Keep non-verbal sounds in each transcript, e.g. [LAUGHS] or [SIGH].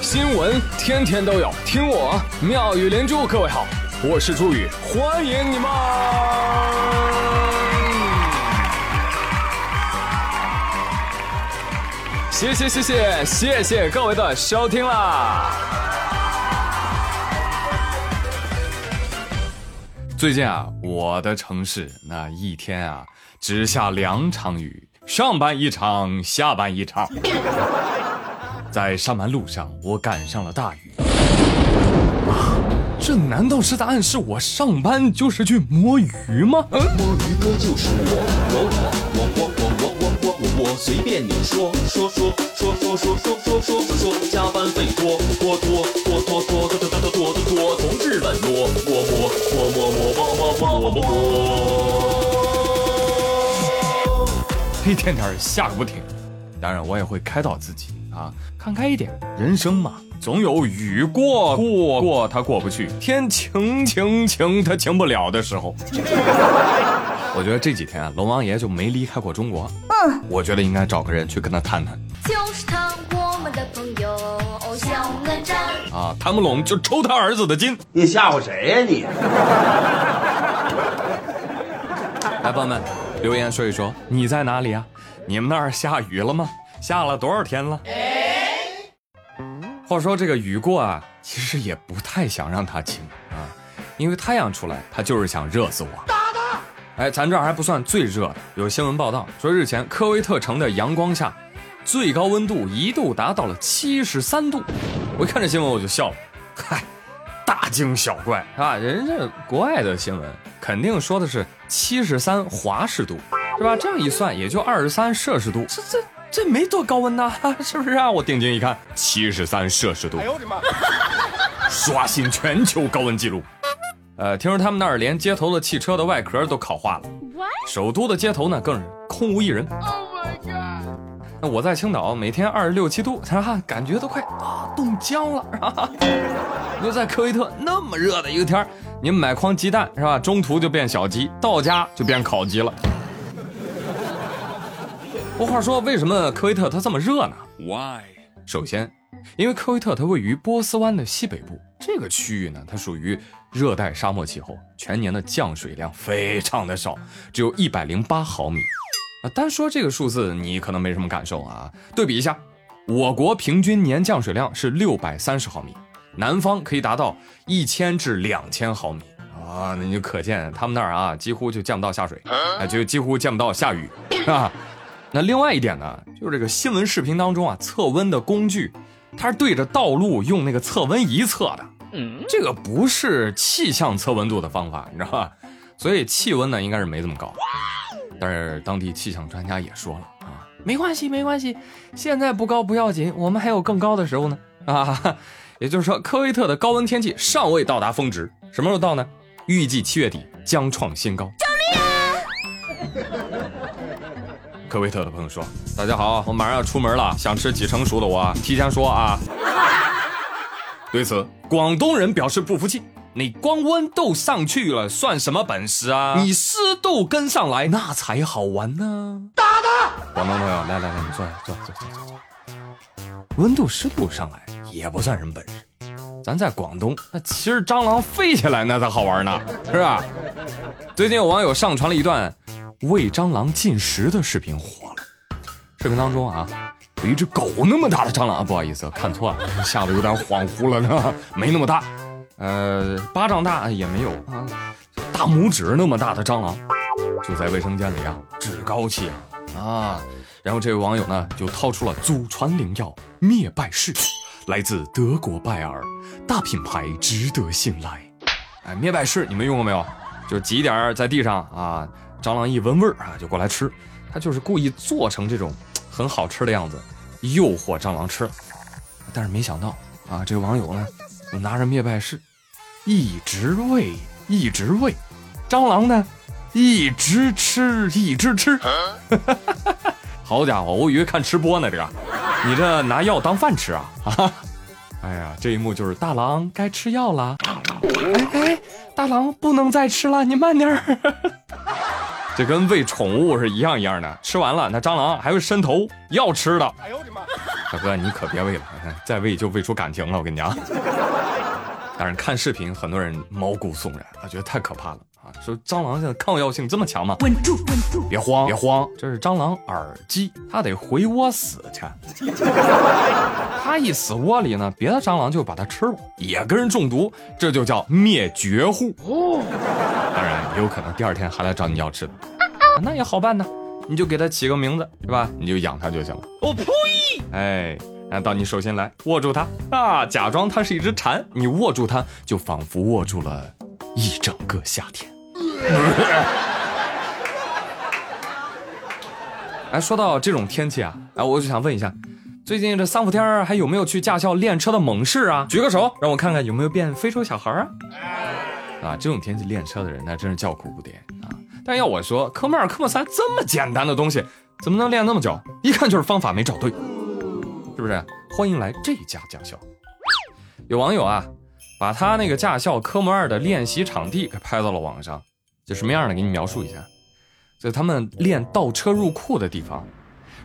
新闻天天都有，听我妙语连珠。各位好，我是朱宇，欢迎你们！谢谢谢谢谢谢各位的收听啦！最近啊，我的城市那一天啊，只下两场雨，上班一场，下班一场。在上班路上，我赶上了大雨。啊，这难道是在暗示我上班就是去摸鱼吗？摸鱼哥就是我，我我我我我我我我我随便你说说说说说说说说说说，加班费多多多多多多多多多多多多，同志们摸摸摸摸摸摸摸摸摸摸。一天天下个不停，当然我也会开导自己。啊，看开一点，人生嘛，总有雨过过过它过不去，天晴晴晴他晴不了的时候。[LAUGHS] 我觉得这几天啊，龙王爷就没离开过中国。嗯，我觉得应该找个人去跟他谈谈。就是他，我们的朋友小哪吒。啊，谈不拢就抽他儿子的筋。你吓唬谁呀你？[LAUGHS] 来，朋友们，留言说一说你在哪里啊？你们那儿下雨了吗？下了多少天了？话说这个雨过啊，其实也不太想让它晴啊，因为太阳出来，它就是想热死我。打他！哎，咱这儿还不算最热的，有新闻报道说，日前科威特城的阳光下，最高温度一度达到了七十三度。我一看这新闻我就笑了，嗨，大惊小怪啊！人家国外的新闻肯定说的是七十三华氏度，是吧？这样一算也就二十三摄氏度，这这。这没多高温呐，[LAUGHS] 是不是啊？我定睛一看，七十三摄氏度，哎呦我的妈！[LAUGHS] 刷新全球高温记录。呃，听说他们那儿连街头的汽车的外壳都烤化了，首都的街头呢更是空无一人。Oh my god！那我在青岛，每天二十六七度，[LAUGHS] 哈，感觉都快啊冻僵了。你说在科威特那么热的一个天儿你买筐鸡蛋是吧？中途就变小鸡，到家就变烤鸡了。不话说，为什么科威特它这么热呢？Why？首先，因为科威特它位于波斯湾的西北部，这个区域呢，它属于热带沙漠气候，全年的降水量非常的少，只有一百零八毫米。啊，单说这个数字，你可能没什么感受啊。对比一下，我国平均年降水量是六百三十毫米，南方可以达到一千至两千毫米啊，那你就可见他们那儿啊，几乎就见不到下水，啊，就几乎见不到下雨，[LAUGHS] 啊。那另外一点呢，就是这个新闻视频当中啊，测温的工具，它是对着道路用那个测温仪测的，嗯，这个不是气象测温度的方法，你知道吧？所以气温呢应该是没这么高。但是当地气象专家也说了啊，没关系，没关系，现在不高不要紧，我们还有更高的时候呢啊。也就是说，科威特的高温天气尚未到达峰值，什么时候到呢？预计七月底将创新高。救命啊！科威特的朋友说：“大家好，我马上要出门了，想吃几成熟的我提前说啊。[LAUGHS] ”对此，广东人表示不服气：“你光温度上去了，算什么本事啊？你湿度跟上来，那才好玩呢！”打他！广东朋友，来来来，你坐下，坐坐坐坐坐。温度湿度上来也不算什么本事，咱在广东那骑着蟑螂飞起来那才好玩呢，是吧？[LAUGHS] 最近有网友上传了一段。喂蟑螂进食的视频火了，视频当中啊，有一只狗那么大的蟑螂，不好意思，看错了，吓得有点恍惚了呢，没那么大，呃，巴掌大也没有啊，大拇指那么大的蟑螂，就在卫生间里啊，趾高气昂啊，然后这位网友呢就掏出了祖传灵药灭败式，来自德国拜耳，大品牌，值得信赖。哎，灭败式你们用过没有？就挤点在地上啊。蟑螂一闻味儿啊，就过来吃。他就是故意做成这种很好吃的样子，诱惑蟑螂吃。但是没想到啊，这个网友呢，拿着灭败式，一直喂，一直喂，蟑螂呢，一直吃，一直吃。[LAUGHS] 好家伙，我以为看吃播呢，这个，你这拿药当饭吃啊？啊！哎呀，这一幕就是大郎该吃药了。哎哎，大郎不能再吃了，你慢点儿。这跟喂宠物是一样一样的，吃完了那蟑螂还会伸头要吃的。哎呦我的妈！大哥你可别喂了，再喂就喂出感情了，我跟你讲。但是看视频，很多人毛骨悚然，啊，觉得太可怕了啊！说蟑螂现在抗药性这么强吗？稳住，稳住，别慌，别慌，这是蟑螂耳机，它得回窝死去。它一死窝里呢，别的蟑螂就把它吃了，也跟人中毒，这就叫灭绝户。当然也有可能第二天还来找你要吃的，那也好办呢，你就给它起个名字，是吧？你就养它就行了。我呸！哎。然后到你手心来握住它啊，假装它是一只蝉，你握住它，就仿佛握住了一整个夏天。[LAUGHS] 哎，说到这种天气啊，哎，我就想问一下，最近这三伏天还有没有去驾校练车的猛士啊？举个手，让我看看有没有变非洲小孩啊？啊，这种天气练车的人那真是叫苦不迭啊！但要我说，科目二、科目三这么简单的东西，怎么能练那么久？一看就是方法没找对。是不是？欢迎来这家驾校。有网友啊，把他那个驾校科目二的练习场地给拍到了网上，就什么样的？给你描述一下。就他们练倒车入库的地方，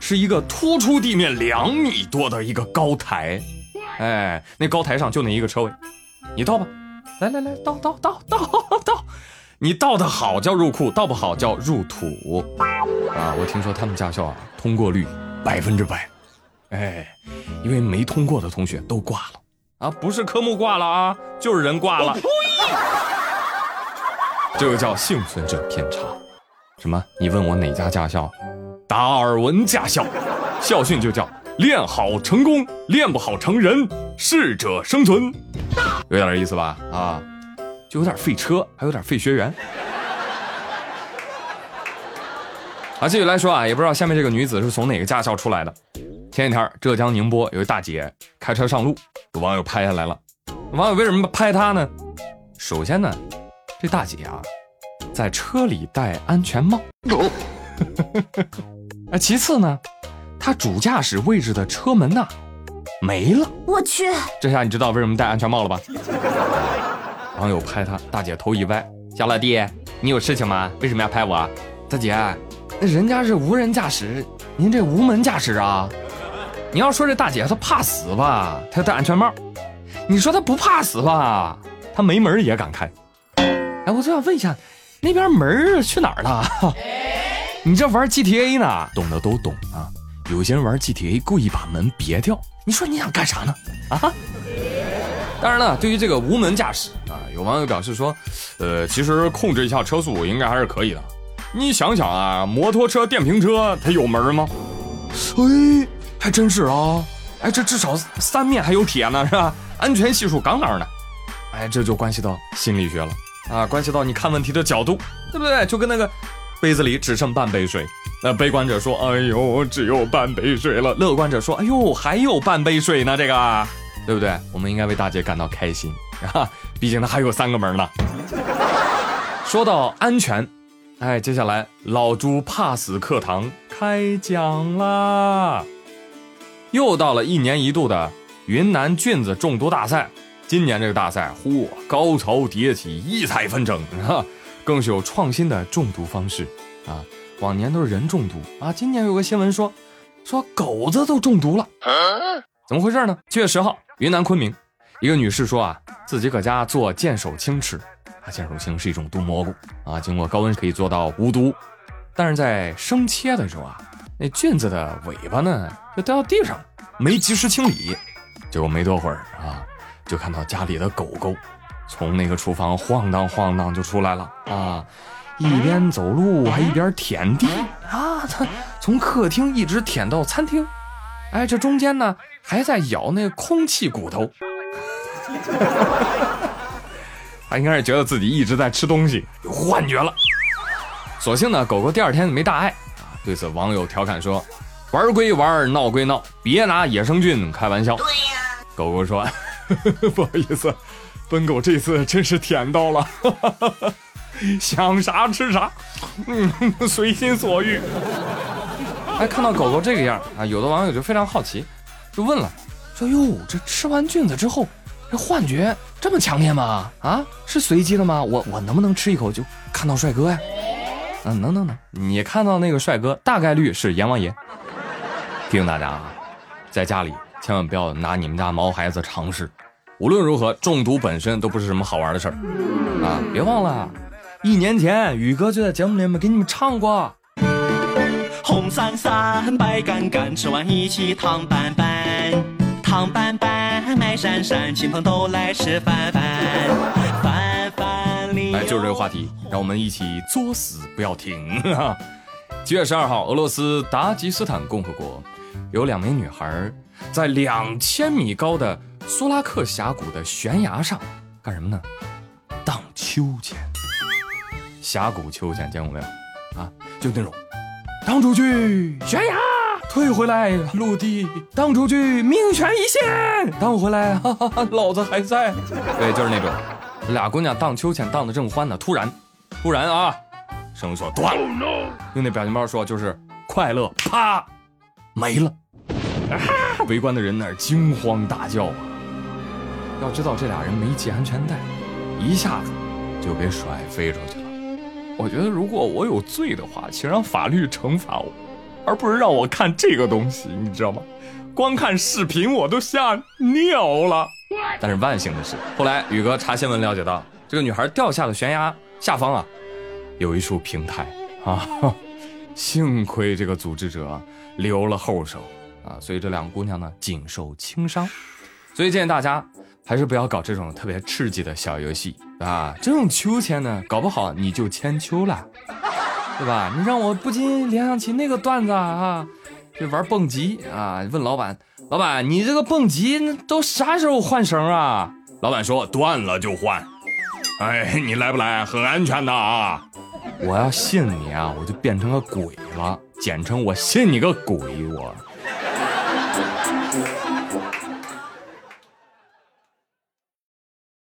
是一个突出地面两米多的一个高台。哎，那高台上就那一个车位，你倒吧。来来来，倒倒倒倒倒。你倒的好叫入库，倒不好叫入土。啊，我听说他们驾校啊，通过率百分之百。哎，因为没通过的同学都挂了啊，不是科目挂了啊，就是人挂了。这个叫幸存者偏差。什么？你问我哪家驾校？达尔文驾校。校训就叫练好成功，练不好成人，适者生存。有点意思吧？啊，就有点费车，还有点费学员。啊，继续来说啊，也不知道下面这个女子是从哪个驾校出来的。前几天，浙江宁波有一大姐开车上路，有网友拍下来了。网友为什么拍她呢？首先呢，这大姐啊，在车里戴安全帽。啊，[LAUGHS] 其次呢，她主驾驶位置的车门呐没了。我去，这下你知道为什么戴安全帽了吧？[LAUGHS] 网友拍他，大姐头一歪：“小老弟，你有事情吗？为什么要拍我？”大姐，那人家是无人驾驶，您这无门驾驶啊？你要说这大姐她怕死吧，她戴安全帽；你说她不怕死吧，她没门也敢开。哎，我就想问一下，那边门去哪儿了？你这玩 GTA 呢？懂的都懂啊。有些人玩 GTA 故意把门别掉，你说你想干啥呢？啊？当然了，对于这个无门驾驶啊，有网友表示说，呃，其实控制一下车速应该还是可以的。你想想啊，摩托车、电瓶车它有门吗？哎。还真是啊，哎，这至少三面还有铁呢，是吧？安全系数杠杠的，哎，这就关系到心理学了啊，关系到你看问题的角度，对不对？就跟那个杯子里只剩半杯水，那悲观者说：“哎呦，只有半杯水了。”乐观者说：“哎呦，还有半杯水呢，这个，对不对？”我们应该为大姐感到开心啊，[LAUGHS] 毕竟它还有三个门呢。说到安全，哎，接下来老朱怕死课堂开讲啦。又到了一年一度的云南菌子中毒大赛，今年这个大赛，嚯，高潮迭起，异彩纷呈啊，[LAUGHS] 更是有创新的中毒方式啊。往年都是人中毒。啊，今年有个新闻说，说狗子都中毒了，怎么回事呢？七月十号，云南昆明，一个女士说啊，自己搁家做剑手青吃，啊，剑手青是一种毒蘑菇。啊，经过高温可以做到无毒，但是在生切的时候啊。那菌子的尾巴呢，就掉到地上，没及时清理，结果没多会儿啊，就看到家里的狗狗从那个厨房晃荡晃荡就出来了。啊，一边走路还一边舔地。啊，它从客厅一直舔到餐厅，哎，这中间呢还在咬那空气骨头，[LAUGHS] 他应该是觉得自己一直在吃东西，有幻觉了。所幸呢，狗狗第二天没大碍。对此，网友调侃说：“玩归玩，闹归闹，别拿野生菌开玩笑。”对呀，狗狗说：“ [LAUGHS] 不好意思，笨狗这次真是舔到了，想啥吃啥，嗯，随心所欲。”哎，看到狗狗这个样啊，有的网友就非常好奇，就问了：“说哟，这吃完菌子之后，这幻觉这么强烈吗？啊，是随机的吗？我我能不能吃一口就看到帅哥呀？”嗯，能能能，你看到那个帅哥，大概率是阎王爷。提醒大家啊，在家里千万不要拿你们家毛孩子尝试。无论如何，中毒本身都不是什么好玩的事儿啊！别忘了，一年前宇哥就在节目里面给你们唱过。红伞伞，白杆杆，吃完一起糖拌拌，糖拌拌，麦闪闪，亲朋都来吃饭饭，饭饭里。来，就是这个话题，让我们一起作死不要停。[LAUGHS] 七月十二号，俄罗斯达吉斯坦共和国有两名女孩在两千米高的。苏拉克峡谷的悬崖上干什么呢？荡秋千。峡谷秋千见过没有？啊，就那种荡出去悬崖，退回来陆地，荡出去命悬一线，荡回来哈哈哈，老子还在。对，就是那种。俩姑娘荡秋千荡得正欢呢，突然，突然啊，绳索断了。用那表情包说就是快乐，啪，没了。啊！围观的人那儿惊慌大叫啊。要知道这俩人没系安全带，一下子就给甩飞出去了。我觉得如果我有罪的话，请让法律惩罚我，而不是让我看这个东西，你知道吗？光看视频我都吓尿了。但是万幸的是，后来宇哥查新闻了解到，这个女孩掉下的悬崖下方啊，有一处平台啊，[LAUGHS] 幸亏这个组织者留了后手啊，所以这两个姑娘呢仅受轻伤。所以建议大家。还是不要搞这种特别刺激的小游戏啊！这种秋千呢，搞不好你就千秋了，对吧？你让我不禁联想起那个段子啊，就玩蹦极啊，问老板，老板你这个蹦极都啥时候换绳啊？老板说断了就换。哎，你来不来？很安全的啊！我要信你啊，我就变成个鬼了，简称我信你个鬼我。